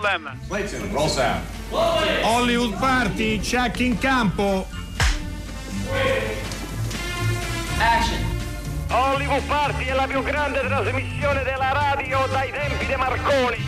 Problem. Clayton, roll sound. Hollywood Party, check in campo. Action. Hollywood Party è la più grande trasmissione della radio dai tempi di Marconi.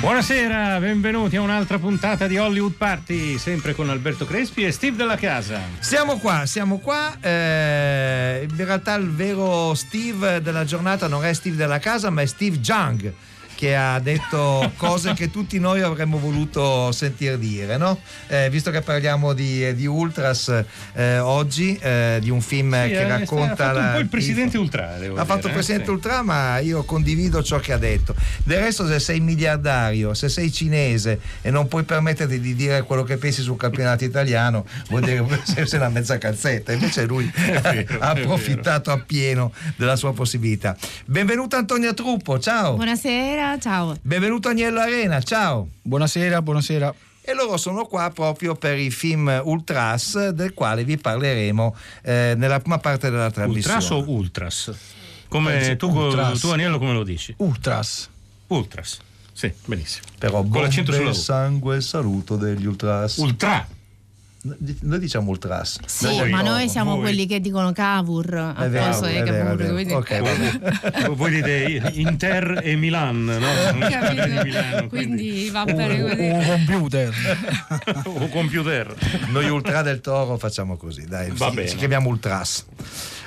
Buonasera, benvenuti a un'altra puntata di Hollywood Party, sempre con Alberto Crespi e Steve della Casa. Siamo qua, siamo qua. eh, in realtà il vero Steve della giornata non è Steve della casa, ma è Steve Jung che ha detto cose che tutti noi avremmo voluto sentir dire, no? Eh, visto che parliamo di, di Ultras eh, oggi, eh, di un film Sì, che eh, racconta ha fatto un la- po' il presidente Ultra, devo ha fatto il presidente eh, sì. Ultra, ma io condivido ciò che ha detto. Del resto, se sei miliardario, se sei cinese e non puoi permetterti di dire quello che pensi sul campionato italiano, vuol dire che sei una mezza calzetta. Invece lui vero, ha approfittato appieno della sua possibilità. Benvenuto Antonio Truppo, ciao. Buonasera, ciao. Benvenuto Agnello Arena, ciao. Buonasera, buonasera. E loro sono qua proprio per il film Ultras, del quale vi parleremo eh, nella prima parte della trasmissione. Ultras o Ultras? Come tu, Ultras. tu, Aniello, come lo dici? Ultras. Ultras. Sì, benissimo. Però Con l'accento bombe, sulla sangue e saluto degli Ultras. Ultra. Noi diciamo Ultras. Sì, Voi, ma no, noi siamo voi. quelli che dicono Cavour a posto di è vero, è Cavour. vero. quindi- Ok, vabbè. Voi dite Inter e Milan, no? Capito? Milano, Quindi va bene così. Un computer. o computer. Noi Ultra del Toro facciamo così, dai, Va ci, bene. ci chiamiamo Ultras.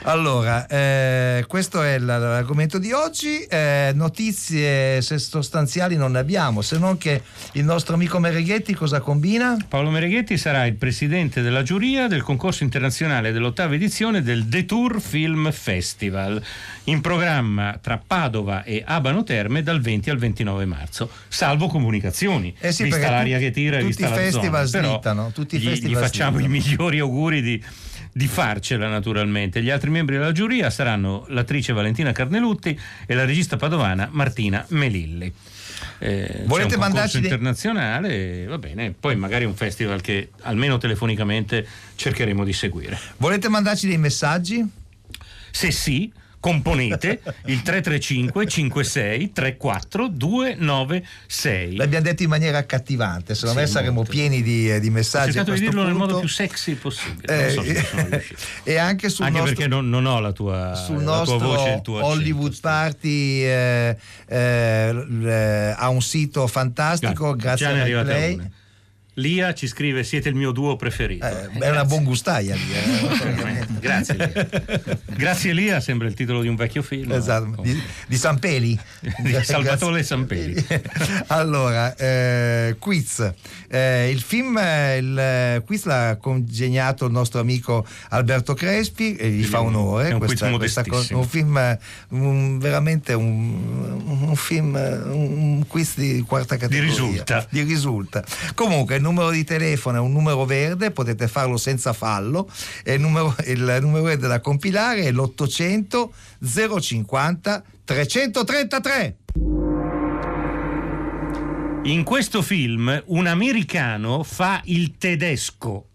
Allora, eh, questo è l'argomento di oggi. Eh, notizie sostanziali non ne abbiamo, se non che il nostro amico Mereghetti cosa combina? Paolo Mereghetti sarà il presidente della giuria del concorso internazionale dell'ottava edizione del Detour Film Festival, in programma tra Padova e Abano Terme dal 20 al 29 marzo, salvo comunicazioni. Eh sì, vista l'aria che tira e vista la festival zona. Slittano, tutti i gli, festival gli facciamo slittano. i migliori auguri di, di farcela naturalmente. Gli altri membri della giuria saranno l'attrice Valentina Carnelutti e la regista padovana Martina Melilli. Eh, Volete c'è un mandarci internazionale, va bene, poi magari un festival che almeno telefonicamente cercheremo di seguire. Volete mandarci dei messaggi? Se sì, componete il 335 56 34 296. L'abbiamo detto in maniera accattivante, secondo Sì, me saremo molto. pieni di, eh, di Ho messaggi. a cercato di dirlo nel punto. modo più sexy possibile. Eh, so e anche sul Anche nostro, perché non, non ho la tua, sul la tua voce il tuo Hollywood accento. Party eh, eh, eh, ha un sito fantastico, grazie è a una. Lia ci scrive siete il mio duo preferito. Eh, è una buon gustaia lì. eh. Grazie Lia. Grazie Lia sembra il titolo di un vecchio film. Esatto, di, di Sampeli Di Salvatore Sampeli. allora eh, quiz Eh, il film eh, il eh, quiz l'ha congegnato il nostro amico Alberto Crespi e gli fa onore è un questa, questa cosa un film un- veramente un, un film un quiz di quarta categoria risulta. di risulta comunque numero di telefono è un numero verde potete farlo senza fallo il numero, il numero verde da compilare è l'800 050 333 In questo film un americano fa il tedesco.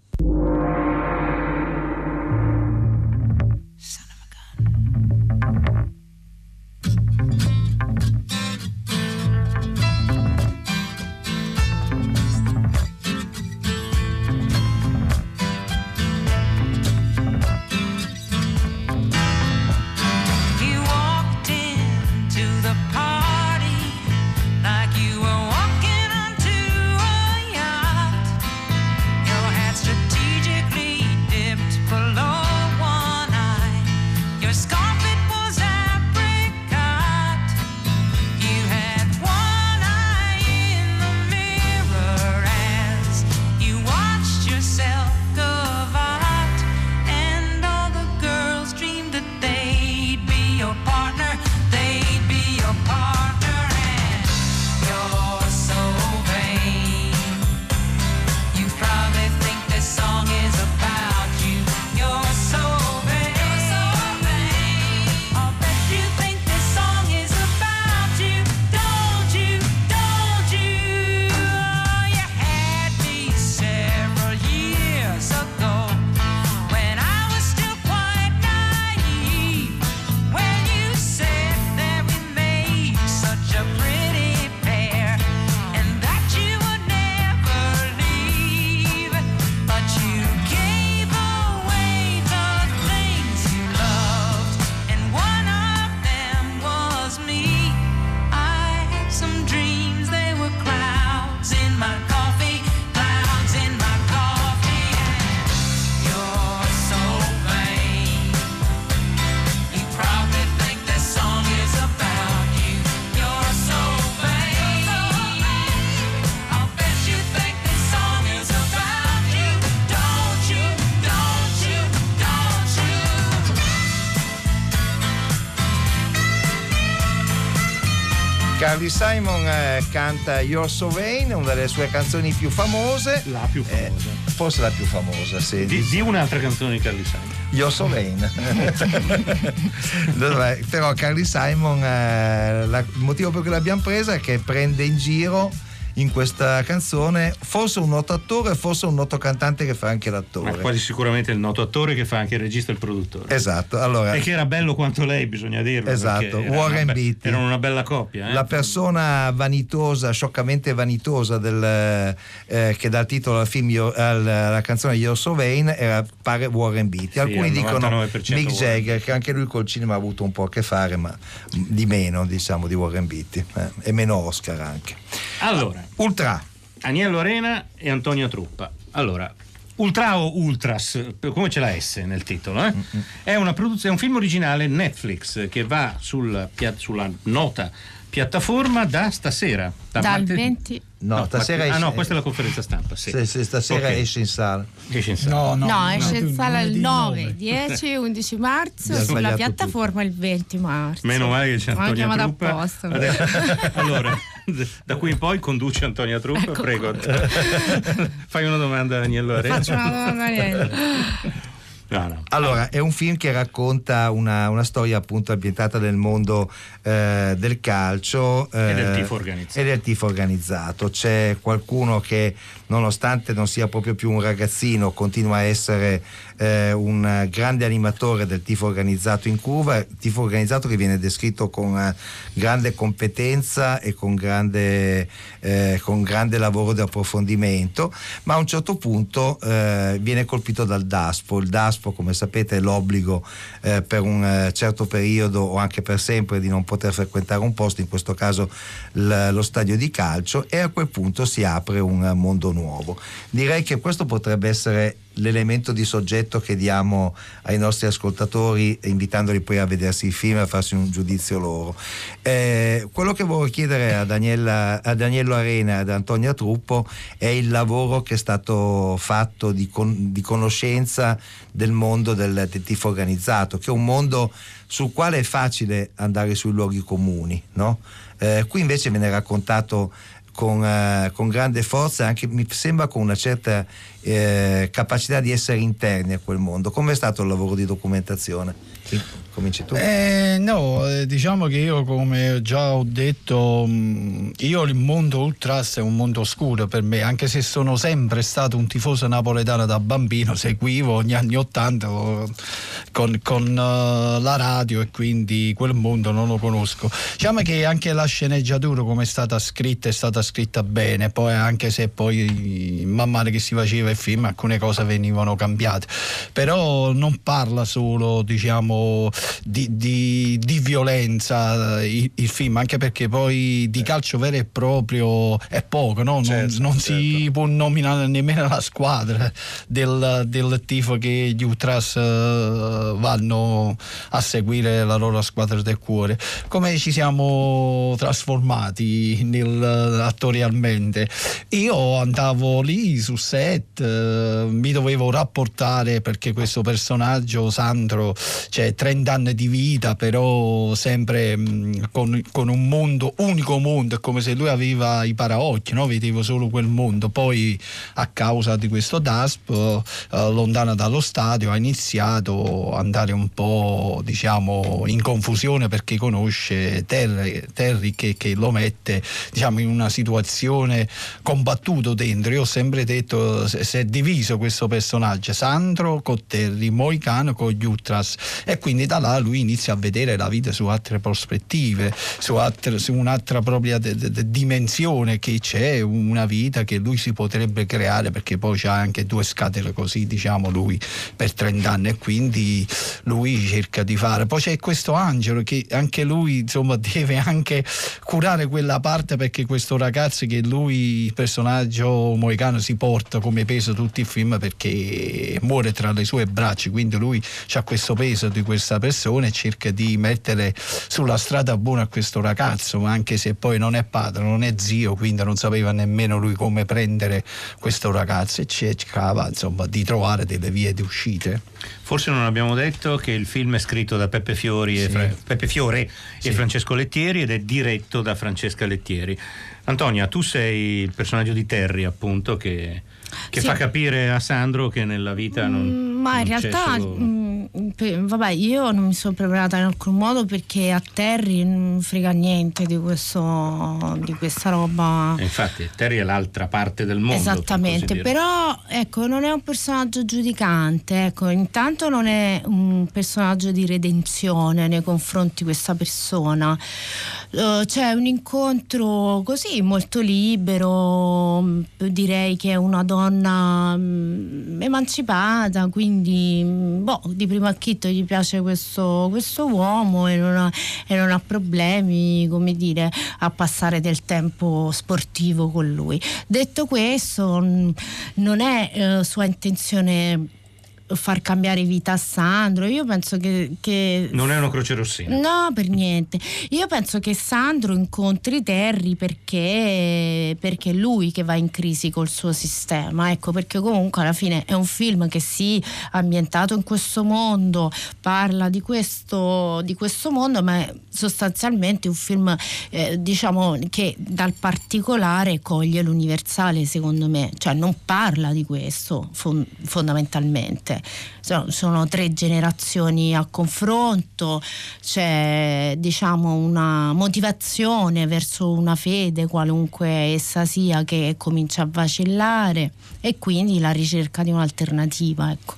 Carly Simon eh, canta You're So Vain, una delle sue canzoni più famose. La più famosa. Forse la più famosa, sì. Di, di un'altra canzone di Carly Simon. You're So Vain. Dov'è? Però Carly Simon, eh, la- il motivo per cui l'abbiamo presa è che prende in giro in questa canzone forse un noto attore, forse un noto cantante che fa anche Ma l'attore. quasi sicuramente il noto attore che fa anche il regista e il produttore. Esatto, allora E che era bello quanto lei, bisogna dirlo. Esatto, Warren be- Beatty. Erano una bella coppia. eh. la persona vanitosa, scioccamente vanitosa del, eh, che dà il titolo al film Yo- al- alla canzone You're So Vain era pare Warren Beatty. Alcuni al dicono 99% Mick Jagger, che anche lui col cinema ha avuto un po' a che fare, ma di meno, diciamo, di Warren Beatty. eh, e meno Oscar anche. Allora, Ultra. Agnello Arena e Antonio Truppa. Allora, Ultra o Ultras, come c'è la S nel titolo, Mm, eh? è, una produzione, è un film originale Netflix che va sul pia- sulla nota piattaforma da stasera. Da Dal martedì- 20 No, stasera ma- ah esce- no, questa è la conferenza stampa, sì. Se, se stasera Ok. esce in sala. Esce in sala. No, no, No, esce in sala il lunedì 9, 10, 11 marzo sulla piattaforma il 20 marzo. Meno male che c'è Ho Antonia chiamato Truppa. apposta. Allora, da qui in poi conduce Antonia Truppa, Ecco prego. Fai una domanda a Agnello Arena. Faccio una domanda a niente. No, no. Allora, è un film che racconta una, una storia appunto ambientata nel mondo eh, del calcio eh, E del tifo organizzato. e del tifo organizzato. C'è qualcuno che, nonostante non sia proprio più un ragazzino, continua a essere eh, un grande animatore del tifo organizzato in Cuba, tifo organizzato che viene descritto con eh, grande competenza e con grande, eh, con grande lavoro di approfondimento, ma a un certo punto eh, viene colpito dal DASPO. Il DASPO, come sapete, è l'obbligo eh, per un eh, certo periodo o anche per sempre di non poter frequentare un posto, in questo caso l- lo stadio di calcio, e a quel punto si apre un mondo nuovo. Direi che questo potrebbe essere l'elemento di soggetto che diamo ai nostri ascoltatori invitandoli poi a vedersi il film e a farsi un giudizio loro. Eh, quello che volevo chiedere a, Daniela, a Daniello Arena e ad Antonia Truppo è il lavoro che è stato fatto di, con- di conoscenza del mondo del, del tifo organizzato, che è un mondo sul quale è facile andare sui luoghi comuni. no? Eh, qui invece viene raccontato con, eh, con grande forza e anche mi sembra con una certa eh, capacità di essere interni a quel mondo. Com'è stato il lavoro di documentazione? Cominci tu. Eh, no, eh, diciamo che io come già ho detto, mh, io il mondo ultras è un mondo oscuro per me, anche se sono sempre stato un tifoso napoletano da bambino, seguivo gli anni Ottanta oh, con, con, eh, la radio e quindi quel mondo non lo conosco. Diciamo che anche la sceneggiatura come è stata scritta è stata scritta bene, poi anche se poi man mano che si faceva il film alcune cose venivano cambiate, però non parla solo diciamo di, di- di violenza eh, il, il film, anche perché poi di calcio vero e proprio è poco, no? non, Certo, non si può nominare nemmeno la squadra del, del tifo che gli Ultras eh, vanno a seguire la loro squadra del cuore. Come ci siamo trasformati nel, attorialmente? Io andavo lì su set, eh, mi dovevo rapportare perché questo personaggio, Sandro, c'è 30 anni di vita, però sempre mh, con, con un mondo, unico mondo, come se lui aveva i paraocchi, no? vedevo solo quel mondo. Poi a causa di questo DASP, eh, lontano dallo stadio, ha iniziato ad andare un po' diciamo in confusione perché conosce Terry, Terry che, che lo mette diciamo in una situazione combattuto dentro. Io ho sempre detto se è diviso questo personaggio, Sandro con Terry, Moicano con gli Ultras e quindi da là lui inizia a vedere la vita su altre prospettive, su, altre- su un'altra propria de- de- dimensione che c'è, una vita che lui si potrebbe creare perché poi c'ha anche due scatole così diciamo lui per 30 anni e quindi lui cerca di fare. Poi c'è questo Angelo che anche lui insomma deve anche curare quella parte perché questo ragazzo che lui, il personaggio moicano, si porta come peso tutto il film perché muore tra le sue braccia, quindi lui ha questo peso di questa persona e cerca di mettere sulla strada buona a questo ragazzo, anche se poi non è padre, non è zio, quindi non sapeva nemmeno lui come prendere questo ragazzo e cercava insomma di trovare delle vie di uscite. Forse non abbiamo detto che il film è scritto da Peppe, Fiori e Sì. Fra- Peppe Fiore Sì. e Francesco Lettieri ed è diretto da Francesca Lettieri. Antonia, tu sei il personaggio di Terry, appunto, che, che Sì. fa capire a Sandro che nella vita non. Mm, Ma in non c'è realtà, solo- mm, pe- vabbè, io non mi sono preparata in alcun modo perché a Terry non frega niente di, questo, di questa roba. Eh, Infatti, Terry è l'altra parte del mondo. per Esattamente, dire. però ecco, non è un personaggio giudicante, ecco, intanto non è un personaggio di redenzione nei confronti di questa persona. Eh, c'è un incontro così molto libero, mh, direi che è una donna mh, emancipata, quindi mh, boh, di primo acchito gli piace questo, questo uomo e non, ha, e non ha problemi, come dire, a passare del tempo sportivo con lui. Detto questo, mh, non è eh, sua intenzione far cambiare vita a Sandro. Io penso che. che Non è una croce rossina. No, per niente. Io penso che Sandro incontri Terry perché, perché è lui che va in crisi col suo sistema. Ecco, perché comunque alla fine è un film che sì, ambientato in questo mondo, parla di questo, di questo mondo, ma è sostanzialmente un film, eh, diciamo, che dal particolare coglie l'universale, secondo me. Cioè non parla di questo fon- fondamentalmente. Sono, sono tre generazioni a confronto, c'è diciamo una motivazione verso una fede, qualunque essa sia, che comincia a vacillare e quindi la ricerca di un'alternativa. Ecco.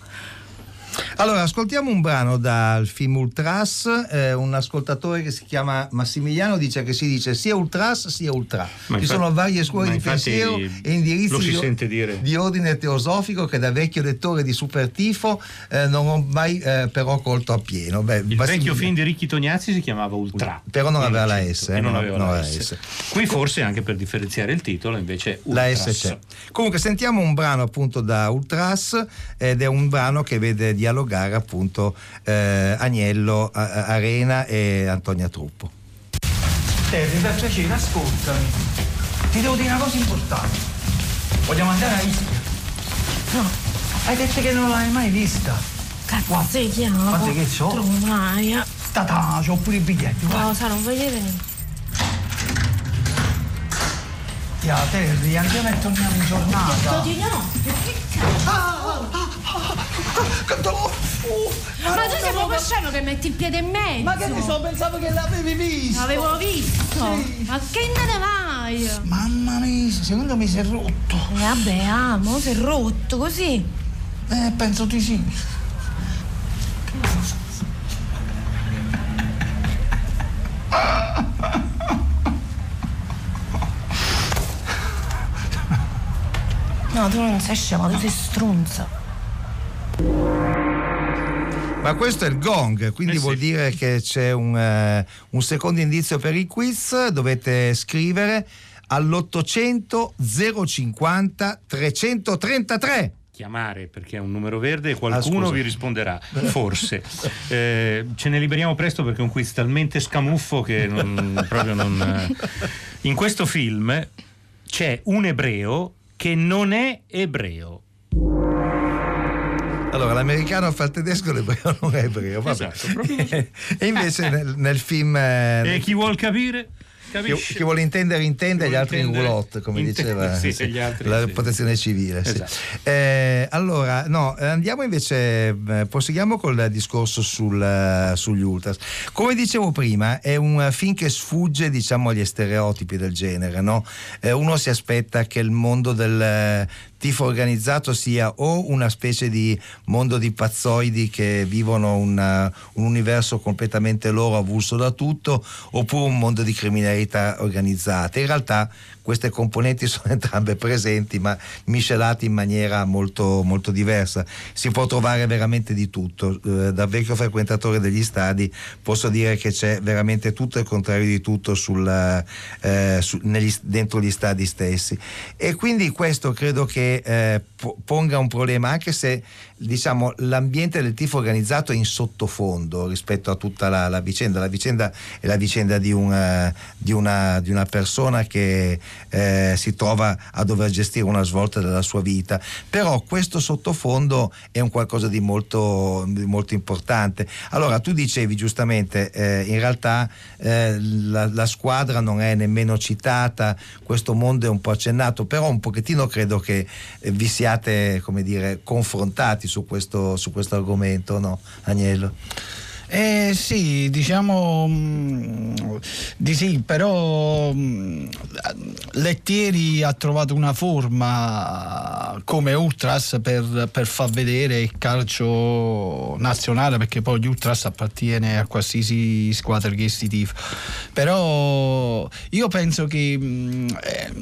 Allora, ascoltiamo un brano dal film Ultras. eh, un ascoltatore che si chiama Massimiliano dice che si dice sia Ultras sia Ultra. Ma Ci infatti- sono varie scuole di pensiero e indirizzi di, di ordine teosofico che da vecchio lettore di Supertifo eh, non ho mai eh, però colto appieno. Beh, Il vecchio film di Ricchi Tognazzi si chiamava Ultra. Però non aveva la S, eh, non aveva non la S. S. Qui forse anche per differenziare il titolo invece La Ultras. S c'è. Comunque sentiamo un brano appunto da Ultras ed è un brano che vede dialogare appunto eh, Agnello A- Arena e Antonia Truppo. Terry, per piacere, ascoltami. Ti devo dire una cosa importante. Vogliamo andare a Ischia? No, hai detto che non l'hai mai vista. Cazzo, chiamo. Guarda che so. Trovaia. Tata, c'ho pure i biglietti, guarda. Cosa non voglio vedere? Ya, Terry, andiamo e torniamo in giornata. di no. Che cazzo? Ma tu sei proprio scemo che metti il piede in mezzo. Ma che ne so, pensavo che l'avevi vista. L'avevo visto. Ma che ne vai? Mamma mia, secondo me si è rotto. Eh, vabbè, amo, si è rotto così. Eh, penso di sì. No, tu non sei scemo, tu sei strunza. Ma questo è il gong, quindi Eh sì. vuol dire che c'è un, eh, un secondo indizio per il quiz, dovete scrivere all'800 050 333. chiamare perché è un numero verde e Ah, qualcuno scusa. vi risponderà, forse. Eh, ce ne liberiamo presto perché è un quiz talmente scamuffo che non- proprio non... eh. In questo film c'è un ebreo che non è ebreo. Allora, l'americano fa il tedesco, l'ebreo non è ebreo. Vabbè. Esatto, e invece nel, nel film... eh, E chi vuol capire? chi, chi vuole intendere intende, gli altri in roulotte, come diceva sì, sì, gli altri, la sì. protezione civile. Esatto. Eh, allora, no, andiamo invece, eh, proseguiamo col discorso sul, eh, sugli ultras. Come dicevo prima, è un film che sfugge diciamo, agli stereotipi del genere. no? Eh, uno si aspetta che il mondo del tifo organizzato sia o una specie di mondo di pazzoidi che vivono una- un universo completamente loro avulso da tutto, oppure un mondo di criminalità organizzata. In realtà queste componenti sono entrambe presenti, ma miscelate in maniera molto, molto diversa. Si può trovare veramente di tutto. Eh, da vecchio frequentatore degli stadi posso dire che c'è veramente tutto il contrario di tutto sul, eh, su- negli- dentro gli stadi stessi. E quindi questo credo che eh, po- ponga un problema, anche se diciamo, l'ambiente del tifo organizzato è in sottofondo rispetto a tutta la, la vicenda. La vicenda è la vicenda di, un, eh, di, una, di una persona che eh, si trova a dover gestire una svolta della sua vita, però questo sottofondo è un qualcosa di molto, molto importante. Allora tu dicevi giustamente, eh, in realtà eh, la, la squadra non è nemmeno citata, questo mondo è un po' accennato, però un pochettino credo che eh, vi siate, come dire, confrontati su questo, su questo argomento, no, Agnello? Eh sì, diciamo mm, di sì, però mm, Lettieri ha trovato una forma come Ultras per, per far vedere il calcio nazionale, perché poi gli Ultras appartiene a qualsiasi squadra che si tifa. Però io penso che mm, eh,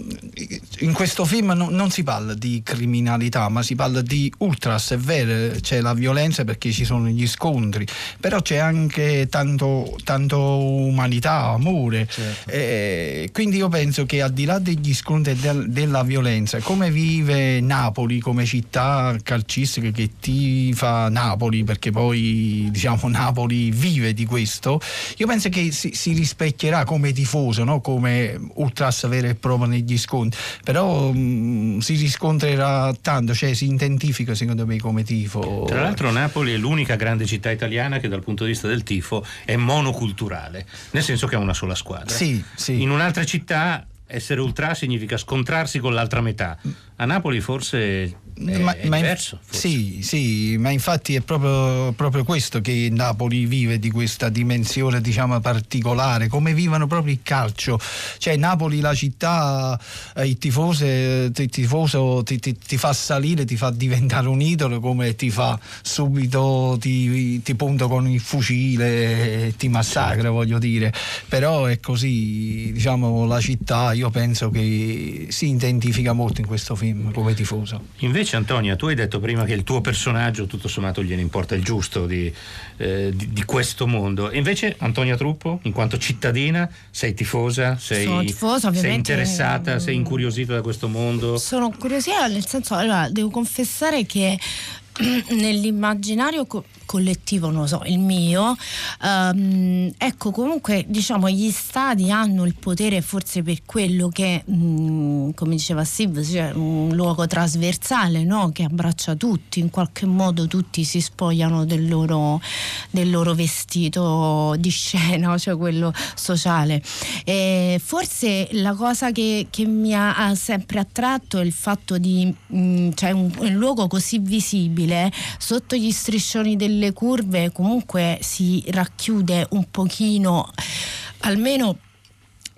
in questo film no- non si parla di criminalità, ma si parla di Ultras, è vero, c'è la violenza perché ci sono gli scontri, però c'è anche tanto, tanto umanità, amore. Eh, quindi io penso che al di là degli scontri e del- della violenza, come vive Napoli come città calcistica che tifa Napoli, perché poi diciamo Napoli vive di questo, io penso che si, si rispecchierà come tifoso, no? come ultras vero e proprio negli scontri, però mh, si riscontrerà tanto, cioè si identifica secondo me come tifo. Tra l'altro Napoli è l'unica grande città italiana che dal punto di vista del tifo è monoculturale, nel senso che ha una sola squadra. Sì, sì. In un'altra città essere ultra significa scontrarsi con l'altra metà. A Napoli forse è, Ma- è ma in- diverso. sì, sì, ma infatti è proprio, proprio questo che Napoli vive di questa dimensione diciamo particolare, come vivono proprio il calcio. Cioè Napoli la città, eh, il tifoso, eh, il tifoso ti, ti- ti fa salire, ti fa diventare un idolo, come ti fa subito, ti, ti punta con il fucile, e ti massacra voglio dire. Però è così, diciamo la città io penso che si identifica molto in questo film come tifoso. Invece Antonia, tu hai detto prima che il tuo personaggio tutto sommato gliene importa il giusto di, eh, di- di questo mondo. E invece Antonia Truppo, in quanto cittadina, sei tifosa, sei, Sono tifosa, sei interessata, sei incuriosita da questo mondo? Sono curiosa nel senso, allora, devo confessare che nell'immaginario co- collettivo, non so, il mio, ehm, ecco comunque diciamo gli stati hanno il potere forse per quello che, mh, come diceva Steve, cioè un luogo trasversale no? che abbraccia tutti, in qualche modo tutti si spogliano del loro, del loro vestito di scena, cioè quello sociale. E forse la cosa che, che mi ha, sempre attratto è il fatto di mh, cioè un, un luogo così visibile sotto gli striscioni delle curve comunque si racchiude un pochino almeno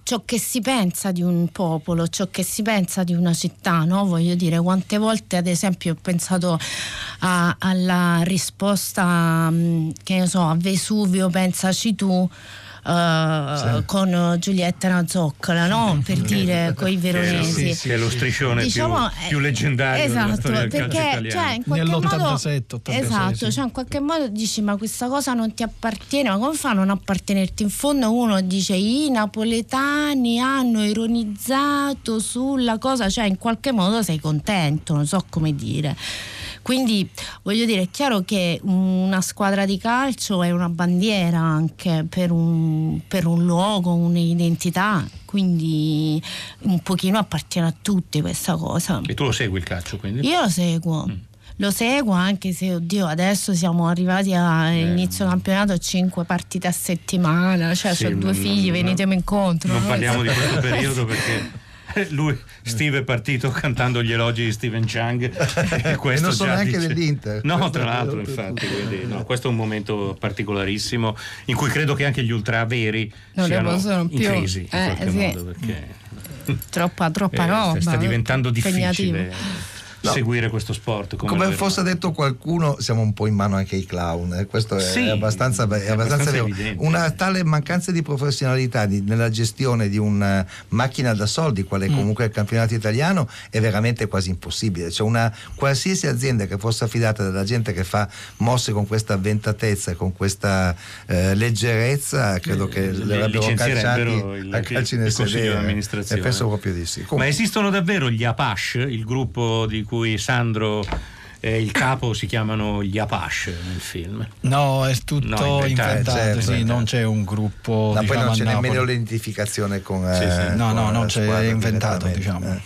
ciò che si pensa di un popolo, ciò che si pensa di una città, no? Voglio dire, quante volte ad esempio ho pensato a- alla risposta, mh, che ne so, a Vesuvio, pensaci tu. Eh, con Giulietta Nazzoccola no? per dire coi veronesi Che è lo striscione Diciamo, più, eh, più leggendario esatto, perché cioè, in qualche modo Nell'87, 86, esatto, sì. cioè in qualche modo dici ma questa cosa non ti appartiene, ma come fa a non appartenerti? In fondo uno dice i napoletani hanno ironizzato sulla cosa, cioè in qualche modo sei contento, non so come dire. Quindi voglio dire, è chiaro che una squadra di calcio è una bandiera anche per un, per un luogo, un'identità, quindi un pochino appartiene a tutti questa cosa. E tu lo segui il calcio quindi? Io lo seguo. Mm. Lo seguo anche se, oddio, adesso siamo arrivati Eh. all'inizio campionato, 5 partite a settimana, cioè Sì, ho due figli, non- venitemi incontro. Non no? parliamo di questo periodo perché lui, Steve, è partito cantando gli elogi di Steven Chang. E, questo non sono già neanche dice- dell'Inter. No, Questo tra l'altro, infatti, quindi, no, questo è un momento particolarissimo in cui credo che anche gli ultra veri Non siano possono in più. crisi in Eh, qualche sì. modo perché Troppa, troppa eh, roba. sta diventando impegnativo. difficile No. seguire questo sport. Come, Come fosse detto qualcuno, siamo un po' in mano anche ai clown. eh. Questo è Sì, abbastanza, è è abbastanza abbastanza. Una tale mancanza di professionalità di- nella gestione di una macchina da soldi, quale Mm. comunque è il campionato italiano, è veramente quasi impossibile. Cioè una qualsiasi azienda che fosse affidata dalla gente che fa mosse con questa avventatezza e con questa eh, leggerezza, credo che Eh, le avrebbero licenzierebbero calciati il- a calci nel sedere. amministrazione. E penso proprio di sì. Ma Comunque- esistono davvero gli Apache, il gruppo di cui Sandro e il capo si chiamano gli Apache nel film. No, è tutto No, inventato. inventato, Eh, certo, sì, certo. non c'è un gruppo. Ma poi diciamo, non a c'è Napoli. nemmeno l'identificazione con. Sì, sì. eh, No, con no, non c'è, inventato, diciamo.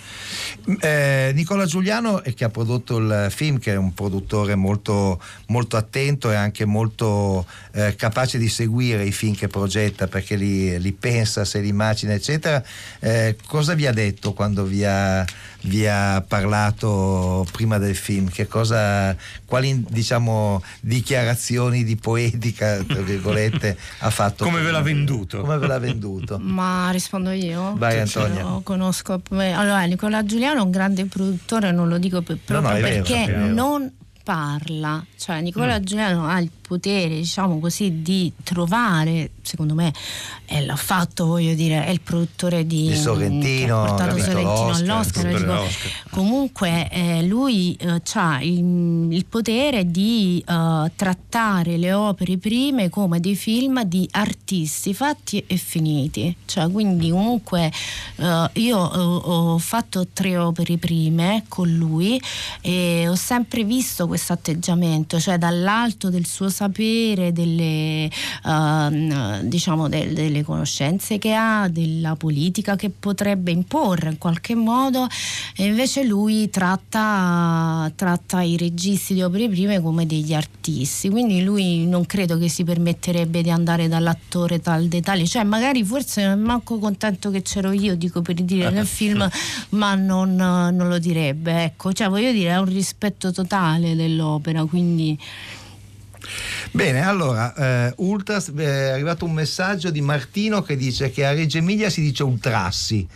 Eh, Nicola Giuliano eh, che ha prodotto il film, che è un produttore molto, molto attento e anche molto eh, capace di seguire i film che progetta perché li, li pensa, se li immagina, eccetera. Eh, cosa vi ha detto quando vi ha, vi ha parlato prima del film? Che cosa, quali diciamo, dichiarazioni di poetica, tra virgolette, ha fatto? Come ve l'ha venduto? Come ve l'ha venduto? Ma rispondo io? Vai, Che Antonia. Lo conosco. Allora, Nicola Giuliano è un grande produttore, non lo dico per- No, no, proprio è vero, perché vero. non parla, cioè Nicola Mm. Giuliano ha il potere, diciamo così, di trovare, secondo me, e l'ha fatto, voglio dire, è il produttore di Di Sorrentino, ha portato Sorrentino l'Oscar, all'Oscar. dico, comunque eh, lui ha il, il potere di eh, trattare le opere prime come dei film di artisti fatti e finiti cioè quindi comunque eh, io ho, ho fatto tre opere prime con lui e ho sempre visto questo atteggiamento cioè dall'alto del suo sapere delle ehm, diciamo del- delle conoscenze che ha della politica che potrebbe imporre in qualche modo e invece lui tratta, tratta i registi di opere prime come degli artisti, quindi lui non credo che si permetterebbe di andare dall'attore tal dettaglio, cioè magari forse non è manco contento che c'ero io, dico per dire nel film, ma non, non lo direbbe, ecco, cioè voglio dire è un rispetto totale dell'opera, quindi Bene, allora, eh, Ultras, eh, è arrivato un messaggio di Martino che dice che a Reggio Emilia si dice Ultrassi.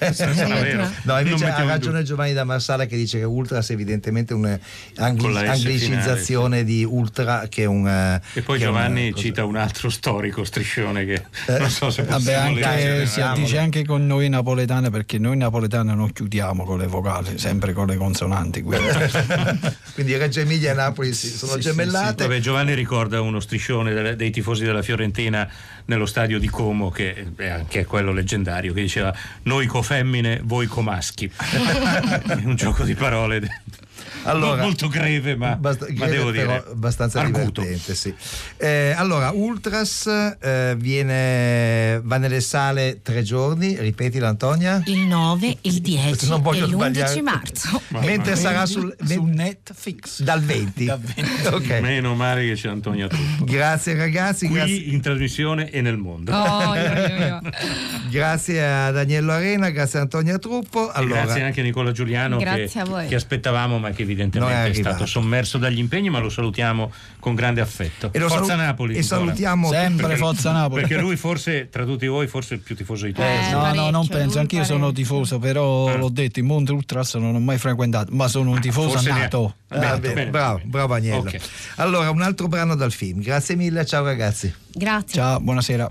Eh, sarà vero. No, invece ha ragione Giovanni da Marsala che dice che Ultras è evidentemente un'anglicizzazione S di Ultra che è un... eh, E poi è un- Giovanni cosa- cita un altro storico striscione che Eh, non so se Vabbè, possiamo anche, leggere, si addice anche con noi napoletani perché noi napoletani non chiudiamo con le vocali, sempre con le consonanti. quindi. Quindi Reggio Emilia e Napoli sono Sì, sì, gemellate. Vabbè, Giovanni ricorda uno striscione dei tifosi della Fiorentina nello stadio di Como, che è anche quello leggendario, che diceva noi co femmine, voi co maschi. È un gioco di parole Allora, molto greve, ma, Basta- ma devo dire abbastanza arguto. divertente sì. Eh, allora Ultras eh, viene, va nelle sale tre giorni ripetilo Antonia il 9, il 10 Non e voglio l'11 sbagliare. marzo. mentre sarà sul, su Netflix. dal 20, Dal 20. Ok. Meno male che c'è Antonia Truppo. grazie ragazzi Qui grazie, in trasmissione e nel mondo. Oh, io, io, io. grazie a Daniello Arena grazie a Antonia Truppo E allora Grazie anche a Nicola Giuliano che, Grazie a voi. che aspettavamo ma che è evidentemente è, arrivato. stato sommerso dagli impegni ma lo salutiamo con grande affetto. e lo Forza salu- Napoli. e salutiamo Sempre Forza Napoli. Perché lui forse tra tutti voi forse è il più tifoso di tutti. Eh, no, no, non penso, anch'io sono tifoso, però Eh. l'ho detto, in mondo ultras non ho mai frequentato, ma sono un tifoso forse ne- nato. Ah, Bene, bene, bravo, bene. bravo Agnello Ok. allora un altro brano dal film grazie mille ciao ragazzi Grazie. Ciao, buonasera.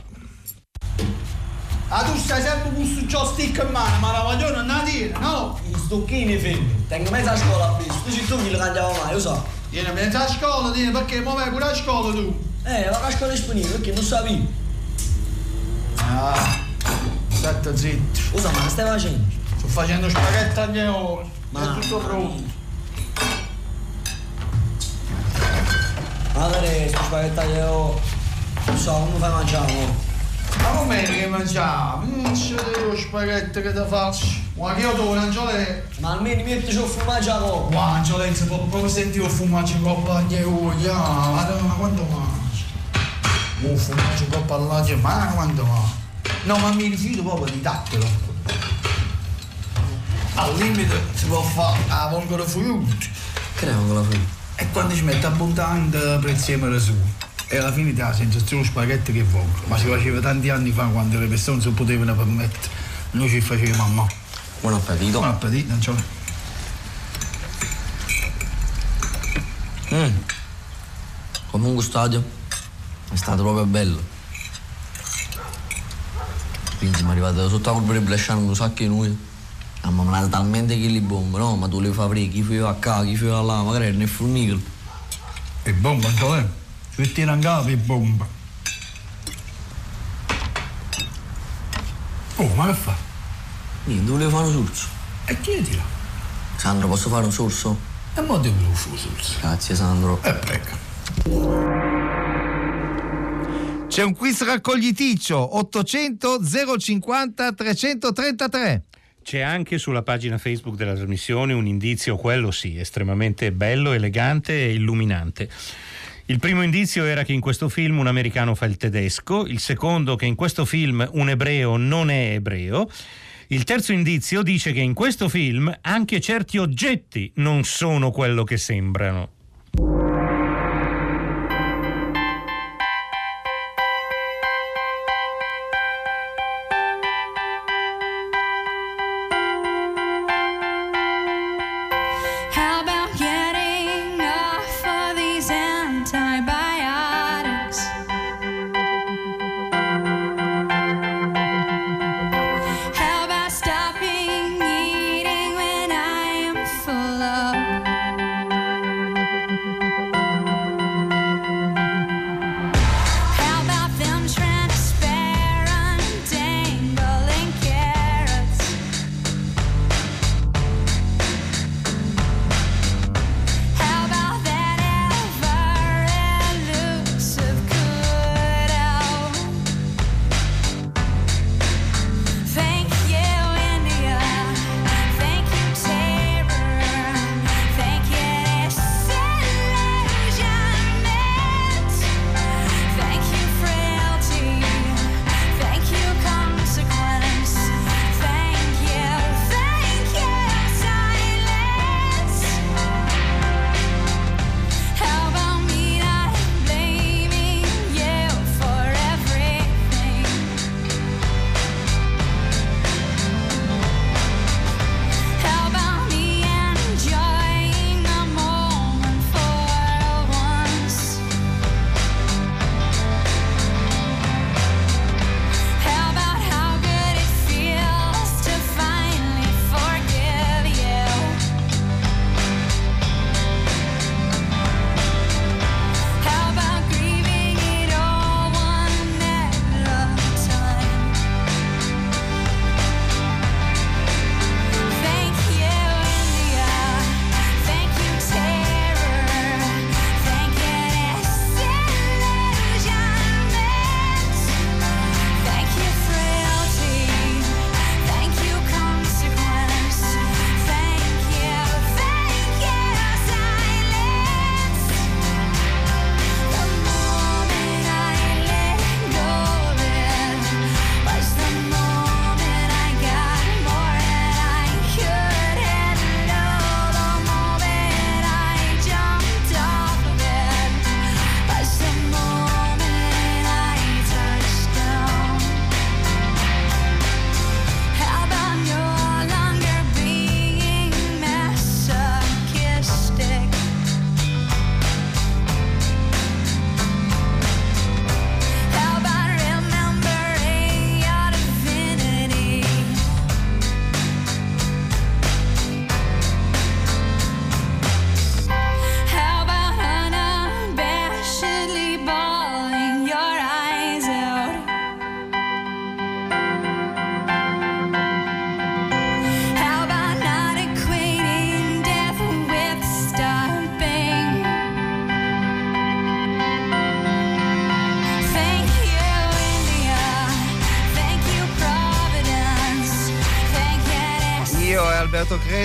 Ah, tu stai sempre con sto joystick in mano, ma la vogliono non la dire, no? I stocchini film. Tengo mezza a scuola visto. Tu sei tu che li cangiamo mai, lo so. Vieni, vieni a scuola, vieni, perché mo vai pure a scuola tu. Eh, va a scuola disponibile perché non sapevi. Ah, stai zitto. Lo so, ma che stai facendo? Sto facendo spaghetti agli euro. Ma- È tutto pronto. Magari sto spaghetti io. Non so, come fai a mangiare? Ma come che mangiamo? Non c'è lo spaghetti che ti faccio. Ma che io devo mangiare. Ma almeno metti un formaggio a po'. Ma può proprio sentire il fumaggio in coppa euro. Ya, madonna, ma quanto mangi? Un fumaggio in coppa all'agio, ma quanto mangi? No, ma mi rifiuto proprio di dattelo. Al limite si può fare la volga di frutta. Che ne con la frutta? E quando ci mette abbondante prezzemolo su. E alla fine ti ha sensazione spaghetti che voglio. Ma si faceva tanti anni fa quando le persone si potevano permettere. Noi ci facevamo a mano. Buon appetito. Buon appetito, non c'è. Mm. Comunque stadio è stato proprio bello. Quindi siamo arrivati sotto la curva di Bresciano un sacco di noi. Abbiamo mangiato talmente che li bombe, no? Ma tu le fare, chi fa a qua, chi fa là, magari nel formicholo. E bomba, Antonio. Mettiamo in capo e bomba. Oh, ma che fa? Niente, volevo fare un surso. E chiedila. Sandro, posso fare un sorso? E mo devi lo fuso. Grazie Sandro. E prego. C'è un quiz raccogliticcio 800 050 333. C'è anche sulla pagina Facebook della trasmissione un indizio, quello sì, estremamente bello, elegante e illuminante. Il primo indizio era che in questo film un americano fa il tedesco, il secondo che in questo film un ebreo non è ebreo. Il terzo indizio dice che in questo film anche certi oggetti non sono quello che sembrano.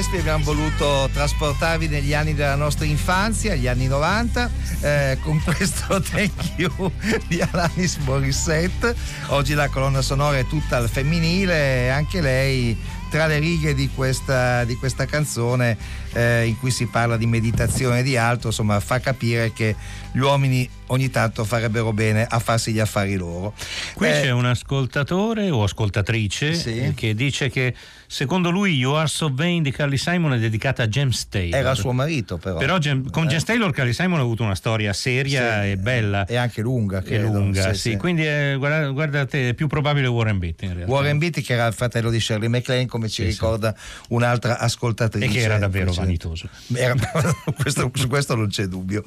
Crespi abbiamo voluto trasportarvi negli anni della nostra infanzia, gli anni 90, eh, con questo Thank You di Alanis Morissette. Oggi la colonna sonora è tutta al femminile e anche lei tra le righe di questa, di questa canzone eh, in cui si parla di meditazione e di altro, insomma fa capire che gli uomini ogni tanto farebbero bene a farsi gli affari loro. Qui Eh, c'è un ascoltatore o ascoltatrice Sì. che dice che secondo lui You Are So Vain di Carly Simon è dedicata a James Taylor. era suo marito però. Però con Eh. James Taylor Carly Simon ha avuto una storia seria Sì, e bella. e anche lunga. e credo. lunga, Sì, sì. Quindi eh, guarda, guarda te, è più probabile Warren Beatty in realtà. Warren Beatty che era il fratello di Shirley MacLaine come ci ricorda un'altra ascoltatrice E che era davvero precedente. Vanitoso. Era- questo- su questo non c'è dubbio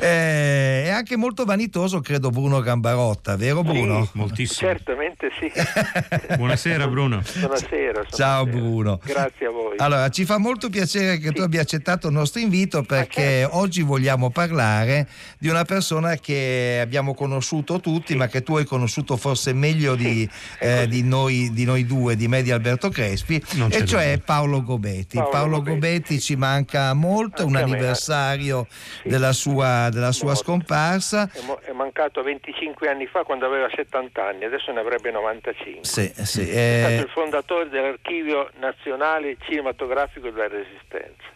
Eh, è anche molto vanitoso, credo, Bruno Gambarotta, vero Bruno? Moltissimo. Certamente sì. Buonasera Bruno. Buonasera. Ciao Bruno. Grazie a voi. Allora, ci fa molto piacere che tu abbia accettato il nostro invito perché oggi vogliamo parlare di una persona che abbiamo conosciuto tutti, ma che tu hai conosciuto forse meglio di, eh, di noi, di noi due, di me e di Alberto Crespi, Non e cioè. Paolo Gobetti. Paolo Paolo Gobetti. Gobetti ci manca molto, è un anniversario Sì. della sua, della sua scomparsa. È, mo- è mancato 25 anni fa quando aveva 70 anni, adesso ne avrebbe 95. Sì, sì, È stato eh, il fondatore dell'archivio nazionale cinematografico della Resistenza.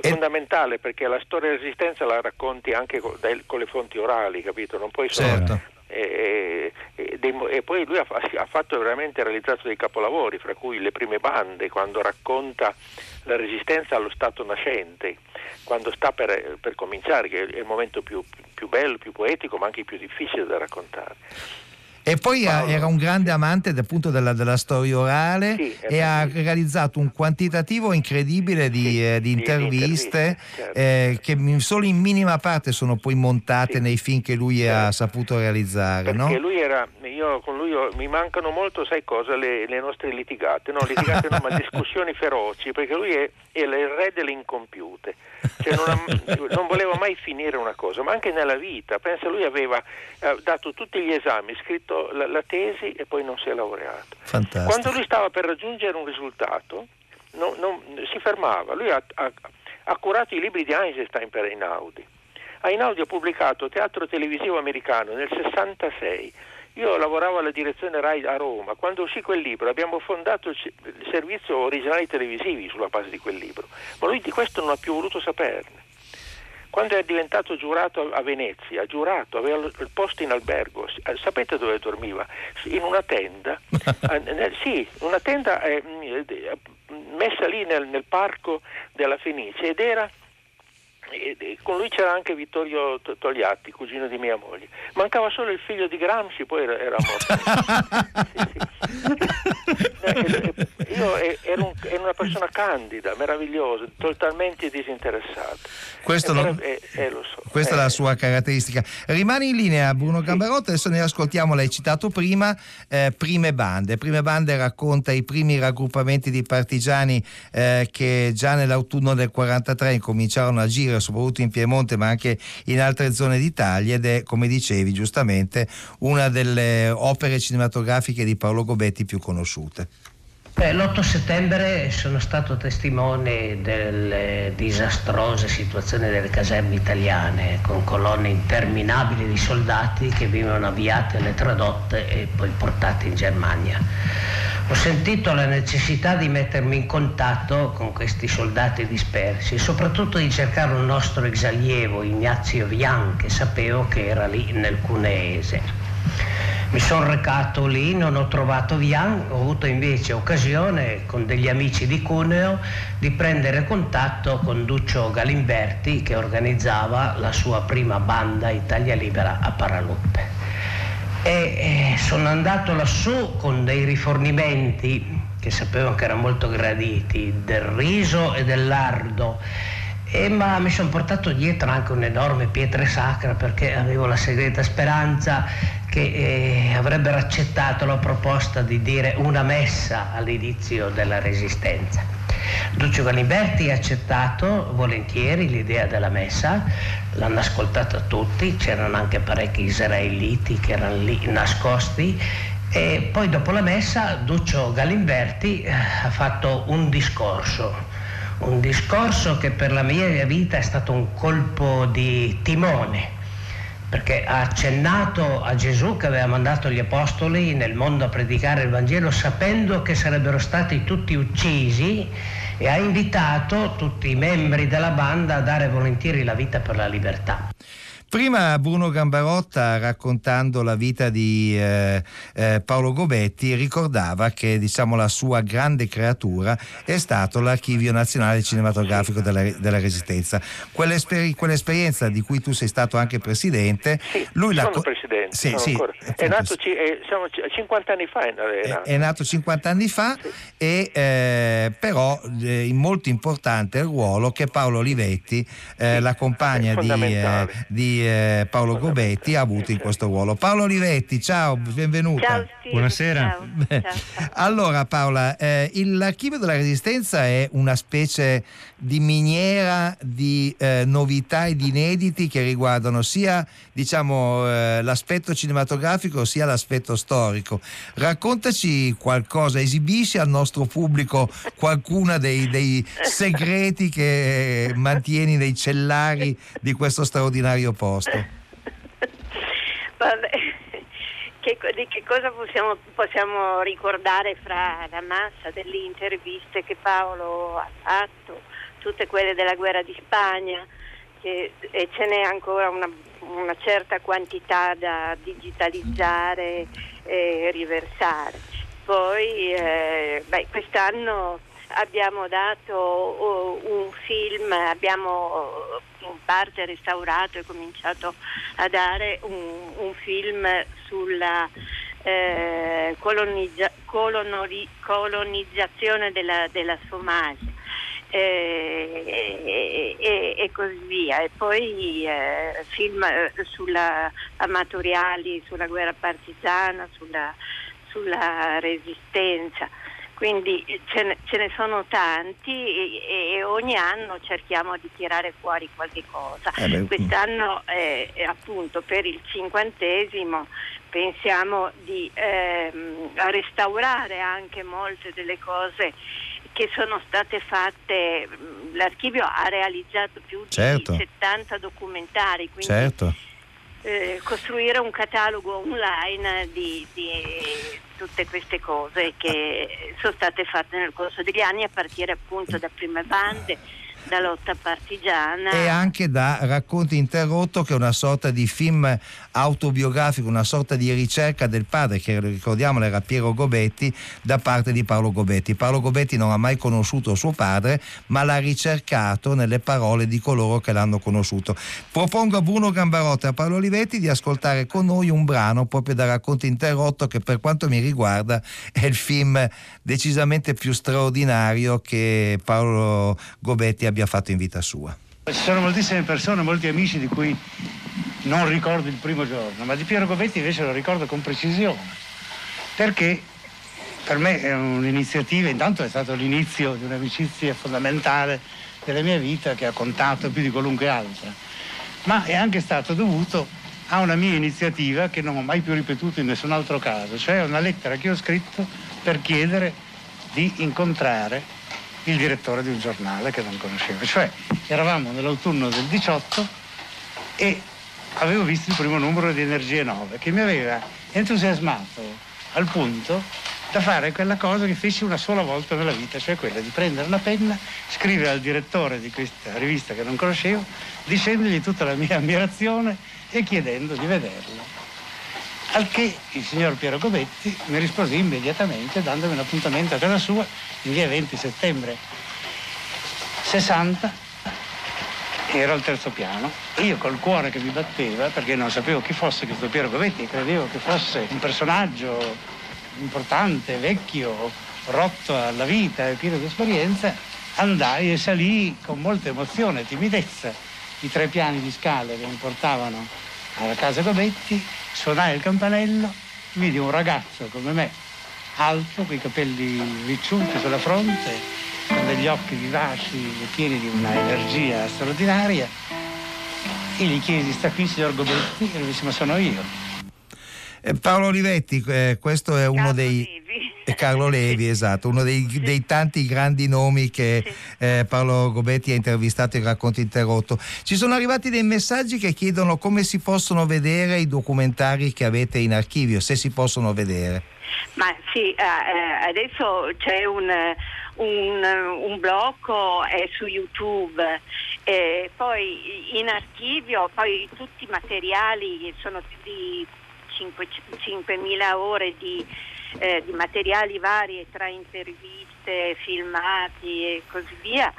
È E- fondamentale perché la storia della Resistenza la racconti anche co- dai- con le fonti orali, capito? Non puoi solo... certo. E, e- dei e poi lui ha, ha fatto veramente ha realizzato dei capolavori, fra cui le prime bande, quando racconta la resistenza allo Stato nascente, quando sta per, per cominciare, che è il momento più, più bello, più poetico, ma anche più difficile da raccontare. E poi ha- Paolo. era un grande amante appunto della, della storia orale Sì, e ha realizzato un quantitativo incredibile di, Sì, eh, di interviste interviste, certo. eh, che solo in minima parte sono poi montate Sì. nei film che lui ha Certo. saputo realizzare. Perché no? lui era, io con lui mi mancano molto, sai cosa, le, le nostre litigate, no, litigate no, ma discussioni feroci, perché lui è, è il re delle incompiute, cioè non, ha- non voleva mai finire una cosa, ma anche nella vita, pensa lui aveva eh, dato tutti gli esami, scritto la, la tesi e poi non si è laureato. Fantastico. Quando lui stava per raggiungere un risultato, non- non- si fermava. Lui ha, ha- ha curato i libri di Einstein per Einaudi. Einaudi ha pubblicato Teatro Televisivo Americano nel 66. Io lavoravo alla direzione RAI a Roma. Quando uscì quel libro abbiamo fondato il servizio originali televisivi sulla base di quel libro. Ma lui di questo non ha più voluto saperne. Quando è diventato giurato a Venezia, giurato, aveva il posto in albergo. Eh, Sapete dove dormiva? In una tenda. Eh, sì, una tenda eh, messa lì nel, nel parco della Fenice ed era con lui c'era anche Vittorio To- Togliatti, cugino di mia moglie. Mancava solo il figlio di Gramsci, poi era, era morto. Sì, sì. Eh, eh, Io eh, ero, ero una persona candida, meravigliosa, totalmente disinteressata. Questo Eh, non- eh, eh, so. Questa è Eh, la sua caratteristica. Rimane in linea Bruno Gambarotta, adesso ne ascoltiamo, l'hai citato prima, eh, Prime Bande. Prime Bande racconta i primi raggruppamenti di partigiani eh, che già nell'autunno del 43 incominciarono a agire soprattutto in Piemonte ma anche in altre zone d'Italia ed è, come dicevi giustamente, una delle opere cinematografiche di Paolo Gobetti più conosciute. Beh, l'8 settembre sono stato testimone delle disastrose situazioni delle caserme italiane, con colonne interminabili di soldati che venivano avviate alle tradotte e poi portati in Germania. Ho sentito la necessità di mettermi in contatto con questi soldati dispersi e soprattutto di cercare un nostro esallievo, Ignazio Vian, che sapevo che era lì nel Cuneese. Mi sono recato lì, non ho trovato Vian, ho avuto invece occasione con degli amici di Cuneo di prendere contatto con Duccio Galimberti che organizzava la sua prima banda Italia Libera a Paraluppe. E eh, sono andato lassù con dei rifornimenti che sapevo che erano molto graditi, del riso e del lardo. E, ma mi sono portato dietro anche un'enorme pietra sacra perché avevo la segreta speranza che eh, avrebbero accettato la proposta di dire una messa all'inizio della resistenza. Duccio Galimberti ha accettato volentieri l'idea della messa, l'hanno ascoltata tutti, c'erano anche parecchi israeliti che erano lì nascosti. E poi dopo la messa Duccio Galimberti eh, ha fatto un discorso, un discorso che per la mia vita è stato un colpo di timone perché ha accennato a Gesù che aveva mandato gli apostoli nel mondo a predicare il Vangelo sapendo che sarebbero stati tutti uccisi e ha invitato tutti i membri della banda a dare volentieri la vita per la libertà. Prima Bruno Gambarotta, raccontando la vita di eh, eh, Paolo Gobetti, ricordava che diciamo, la sua grande creatura è stato l'Archivio Nazionale Cinematografico della, della Resistenza. Quell'esper- quell'esperienza di cui tu sei stato anche presidente, Sì, lui la sono co- presidente, Sì, sì, appunto, È nato sì. ci- eh, siamo c- 50 anni fa, è è è, nato. è nato 50 anni fa e eh, però eh, in molto importante il ruolo che Paolo Olivetti, eh, la compagna di, eh. Di eh, Paolo Gobetti ha avuto in questo ruolo. Paolo Olivetti, ciao, benvenuta. Ciao Steve. Buonasera. Ciao. Beh, Ciao, ciao. Allora Paola, eh, il- l'archivio della Resistenza è una specie di miniera di eh, novità e di inediti che riguardano sia diciamo, eh, l'aspetto cinematografico sia l'aspetto storico. Raccontaci qualcosa, esibisci al nostro pubblico qualcuna dei, dei segreti che mantieni nei cellari di questo straordinario posto. Vabbè, che di che cosa possiamo, possiamo ricordare fra la massa delle interviste che Paolo ha fatto, tutte quelle della guerra di Spagna, che- e ce n'è ancora una, una certa quantità da digitalizzare e riversare. Poi eh, beh, quest'anno abbiamo dato un film, abbiamo oh, in parte restaurato e cominciato a dare un, un film sulla eh, colonizza- colonori- colonizzazione della, della Somalia. eh, e, e- e così via e poi eh, film eh, sulla amatoriali sulla guerra partigiana sulla, sulla resistenza quindi ce ne, ce ne sono tanti e, e ogni anno cerchiamo di tirare fuori qualche cosa. Eh beh, Quest'anno eh, appunto per il cinquantesimo pensiamo di ehm, restaurare anche molte delle cose che sono state fatte, mh, l'archivio ha realizzato più di Certo. 70 documentari, quindi Certo. Eh, costruire un catalogo online di, di tutte queste cose che sono state fatte nel corso degli anni a partire appunto da prime bande, da lotta partigiana. e anche da Racconti interrotto che è una sorta di film autobiografico, una sorta di ricerca del padre che ricordiamolo era Piero Gobetti da parte di Paolo Gobetti. Paolo Gobetti non ha mai conosciuto suo padre ma l'ha ricercato nelle parole di coloro che l'hanno conosciuto. Propongo a Bruno Gambarotta e a Paolo Olivetti di ascoltare con noi un brano proprio da Racconti interrotto che per quanto mi riguarda è il film decisamente più straordinario che Paolo Gobetti abbia fatto in vita sua. Ci sono moltissime persone, molti amici di cui non ricordo il primo giorno, ma di Piero Gobetti invece lo ricordo con precisione, perché per me è un'iniziativa, intanto è stato l'inizio di un'amicizia fondamentale della mia vita che ha contato più di qualunque altra, ma è anche stato dovuto a una mia iniziativa che non ho mai più ripetuto in nessun altro caso, cioè una lettera che ho scritto per chiedere di incontrare il direttore di un giornale che non conoscevo. Cioè eravamo nell'autunno del 18 e avevo visto il primo numero di Energie 9 che mi aveva entusiasmato al punto da fare quella cosa che feci una sola volta nella vita, cioè quella di prendere una penna, scrivere al direttore di questa rivista che non conoscevo, dicendogli tutta la mia ammirazione e chiedendo di vederlo. Al che il signor Piero Gobetti mi rispose immediatamente dandomi un appuntamento a casa sua in via 20 settembre 60 ero al terzo piano. Io col cuore che mi batteva perché non sapevo chi fosse questo Piero Gobetti credevo che fosse un personaggio importante, vecchio, rotto alla vita e pieno di esperienza andai e salì con molta emozione e timidezza i tre piani di scale che mi portavano alla casa Gobetti suonai il campanello vidi un ragazzo come me alto, con i capelli ricciuti sulla fronte, con degli occhi vivaci e pieni di una energia straordinaria. E gli chiesi, sta qui il signor Gobetti? E lui disse, ma sono io. Eh, Paolo Olivetti, eh, questo è uno dei... eh, Carlo Levi, esatto, uno dei, dei tanti grandi nomi che eh, Paolo Gobetti ha intervistato in Racconti Interrotto. Ci sono arrivati dei messaggi che chiedono come si possono vedere i documentari che avete in archivio, se si possono vedere. Ma sì, eh, adesso c'è un, un, un blocco è su YouTube, eh, poi in archivio, poi tutti i materiali, sono più di 5 5.000 ore di, eh, di materiali vari tra interviste, filmati e così via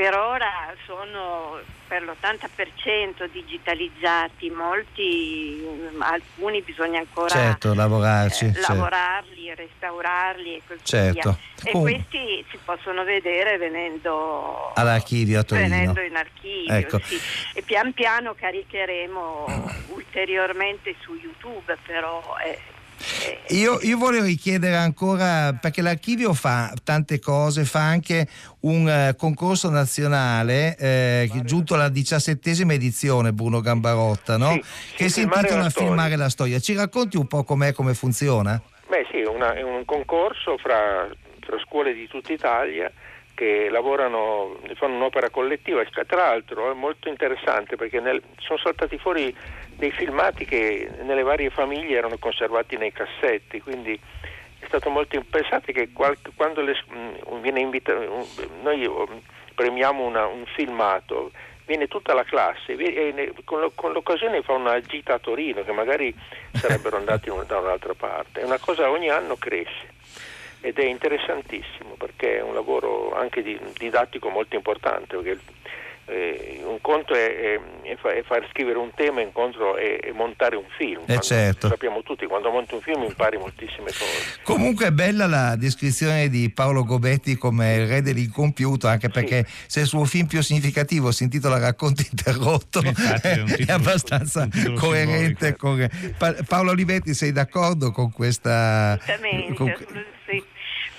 per ora sono per l'80% digitalizzati, molti, alcuni bisogna ancora Certo, lavorarci. eh, certo. lavorarli, restaurarli e così Certo. via. E Com- questi si possono vedere venendo All'archivio a Torino. venendo in archivio, Ecco. sì. E pian piano caricheremo ulteriormente su YouTube, però eh, Io, io volevo richiedere ancora, perché l'archivio fa tante cose, fa anche un eh, concorso nazionale eh, giunto alla diciassettesima edizione, Bruno Gambarotta, no? che si intitola. Filmare la storia. Ci racconti un po' com'è, come funziona? Beh sì, è, una- è un concorso fra, fra scuole di tutta Italia che lavorano, fanno un'opera collettiva. Tra l'altro è molto interessante perché nel- sono saltati fuori dei filmati che nelle varie famiglie erano conservati nei cassetti, quindi è stato molto pensate che qualche- quando le- mh, viene invitato, noi um, premiamo una- un filmato, viene tutta la classe e con, lo- con l'occasione fa una gita a Torino che magari sarebbero andati da un'altra parte. È una cosa ogni anno cresce ed è interessantissimo perché è un lavoro anche di- didattico molto importante perché eh, un conto è, è- è fa- è far scrivere un tema, un conto è, è montare un film. Quando- certo. Sappiamo tutti, quando monti un film impari moltissime cose. Comunque è bella la descrizione di Paolo Gobetti come il re dell'incompiuto, anche perché se il suo film più significativo si intitola Racconto interrotto, è, abbastanza coerente. con- Pa- Paolo Olivetti, sei d'accordo con questa... Con- sì.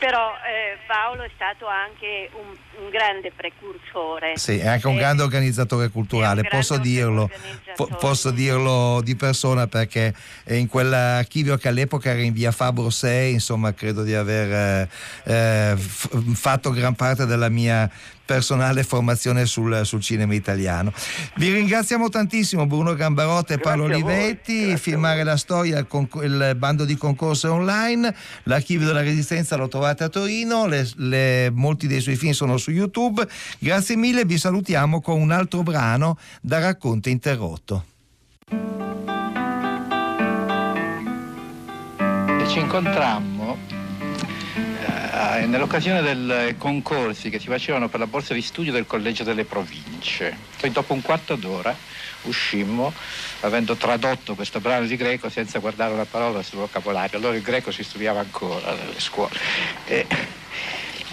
Però eh, Paolo è stato anche un, un grande precursore. Sì, è anche un Eh, grande organizzatore culturale, posso dirlo, po- posso dirlo di persona perché in quell'archivio che all'epoca era in via Fabro 6, insomma, credo di aver eh, eh, f- fatto gran parte della mia personale formazione sul, sul cinema italiano. Vi ringraziamo tantissimo Bruno Gambarotta e Paolo Olivetti, filmare la storia, il, conc- il bando di concorso online, l'archivio della resistenza lo trovate a Torino, le- le- molti dei suoi film sono su YouTube. Grazie mille, vi salutiamo con un altro brano da racconto interrotto. E ci incontrammo eh, nell'occasione dei concorsi che si facevano per la borsa di studio del Collegio delle Province. Poi dopo un quarto d'ora uscimmo avendo tradotto questo brano di greco senza guardare una parola sul vocabolario. Allora il greco si studiava ancora nelle scuole. E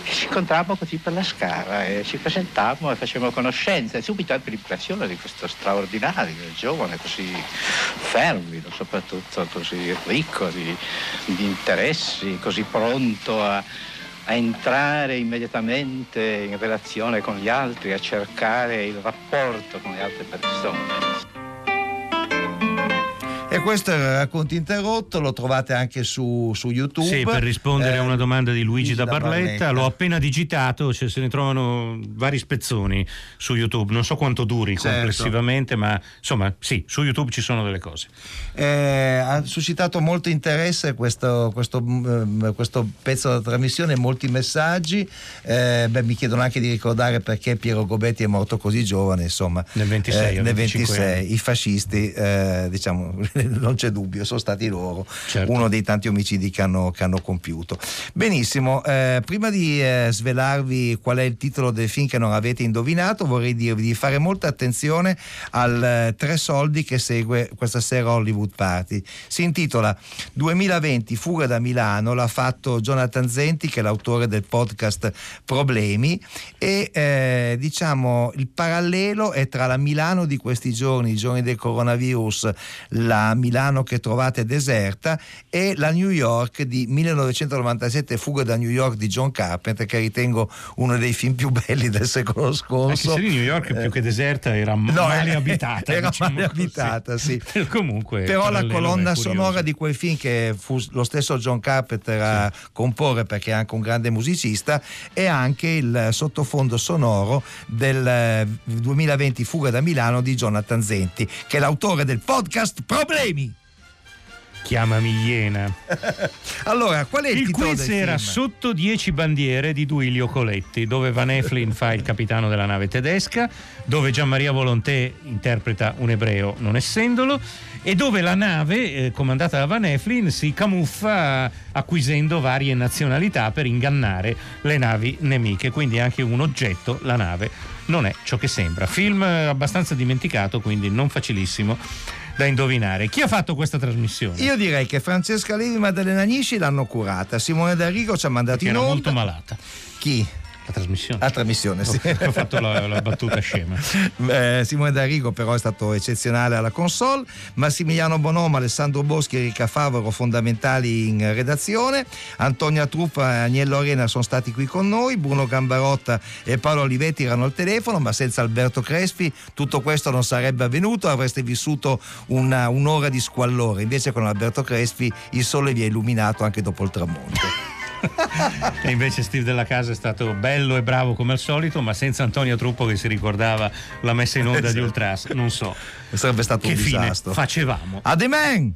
ci incontrammo così per la scala e ci presentammo e facevamo conoscenza e subito ebbe l'impressione di questo straordinario giovane così fervido, soprattutto così ricco di, di interessi, così pronto a, a entrare immediatamente in relazione con gli altri, a cercare il rapporto con le altre persone. E questo è il racconto interrotto, lo trovate anche su, su YouTube. Sì, per rispondere Eh, a una domanda di Luigi, da, Barletta, Barletta. l'ho appena digitato, cioè se ne trovano vari spezzoni su YouTube, non so quanto duri Certo. complessivamente, ma insomma sì, su YouTube ci sono delle cose. Eh, ha suscitato molto interesse questo, questo, mm, questo pezzo della trasmissione, molti messaggi. Eh, beh, mi chiedono anche di ricordare perché Piero Gobetti è morto così giovane, insomma. Nel 26, Eh, nel 25 26. anni. I fascisti, eh, diciamo, non c'è dubbio, sono stati loro Certo. uno dei tanti omicidi che hanno, che hanno compiuto. Benissimo, eh, prima di eh, svelarvi qual è il titolo del film che non avete indovinato, vorrei dirvi di fare molta attenzione al eh, Tre Soldi che segue questa sera Hollywood Party. Si intitola 2020 Fuga da Milano, l'ha fatto Jonathan Zenti che è l'autore del podcast Problemi e eh, diciamo il parallelo è tra la Milano di questi giorni, i giorni del coronavirus, la Milano che trovate deserta e la New York di 1997 Fuga da New York di John Carpenter che ritengo uno dei film più belli del secolo scorso. Anche se New York più che deserta era male eh, abitata. Era diciamo male così. abitata, sì. Comunque, Però la colonna sonora di quel film che fu lo stesso John Carpenter a comporre perché è anche un grande musicista è anche il sottofondo sonoro del eh, 2020 Fuga da Milano di Jonathan Zenti che è l'autore del podcast Problemi. Chiamami Iena. allora, qual è il, Il quiz era film? Sotto 10 bandiere di Duilio Coletti, dove Van Eflin fa il capitano della nave tedesca, dove Gianmaria Volonté interpreta un ebreo non essendolo e dove la nave eh, comandata da Van Eflin si camuffa acquisendo varie nazionalità per ingannare le navi nemiche, quindi anche un oggetto, la nave, non è ciò che sembra. Film eh, abbastanza dimenticato, quindi non facilissimo da indovinare. Chi ha fatto questa trasmissione? Io direi che Francesca Levi e Maddalena Nisci l'hanno curata. Simone D'Arrigo ci ha mandato Che in era onda. molto malata. Chi? La trasmissione. La trasmissione, sì. Ho fatto la, la battuta scema. Eh, Simone D'Arrigo però è stato eccezionale alla console, Massimiliano Bonomo, Alessandro Boschi e Ricca Favaro fondamentali in redazione, Antonia Truppa e Agnello Arena sono stati qui con noi, Bruno Gambarotta e Paolo Olivetti erano al telefono, ma senza Alberto Crespi tutto questo non sarebbe avvenuto, avreste vissuto una- un'ora di squallore, invece con Alberto Crespi il sole vi ha illuminato anche dopo il tramonto. E invece Steve della Casa è stato bello e bravo come al solito, ma senza Antonio Truppo che si ricordava la messa in onda di Ultras. Non so Sarebbe stato che un fine disastro. facevamo. Ademen!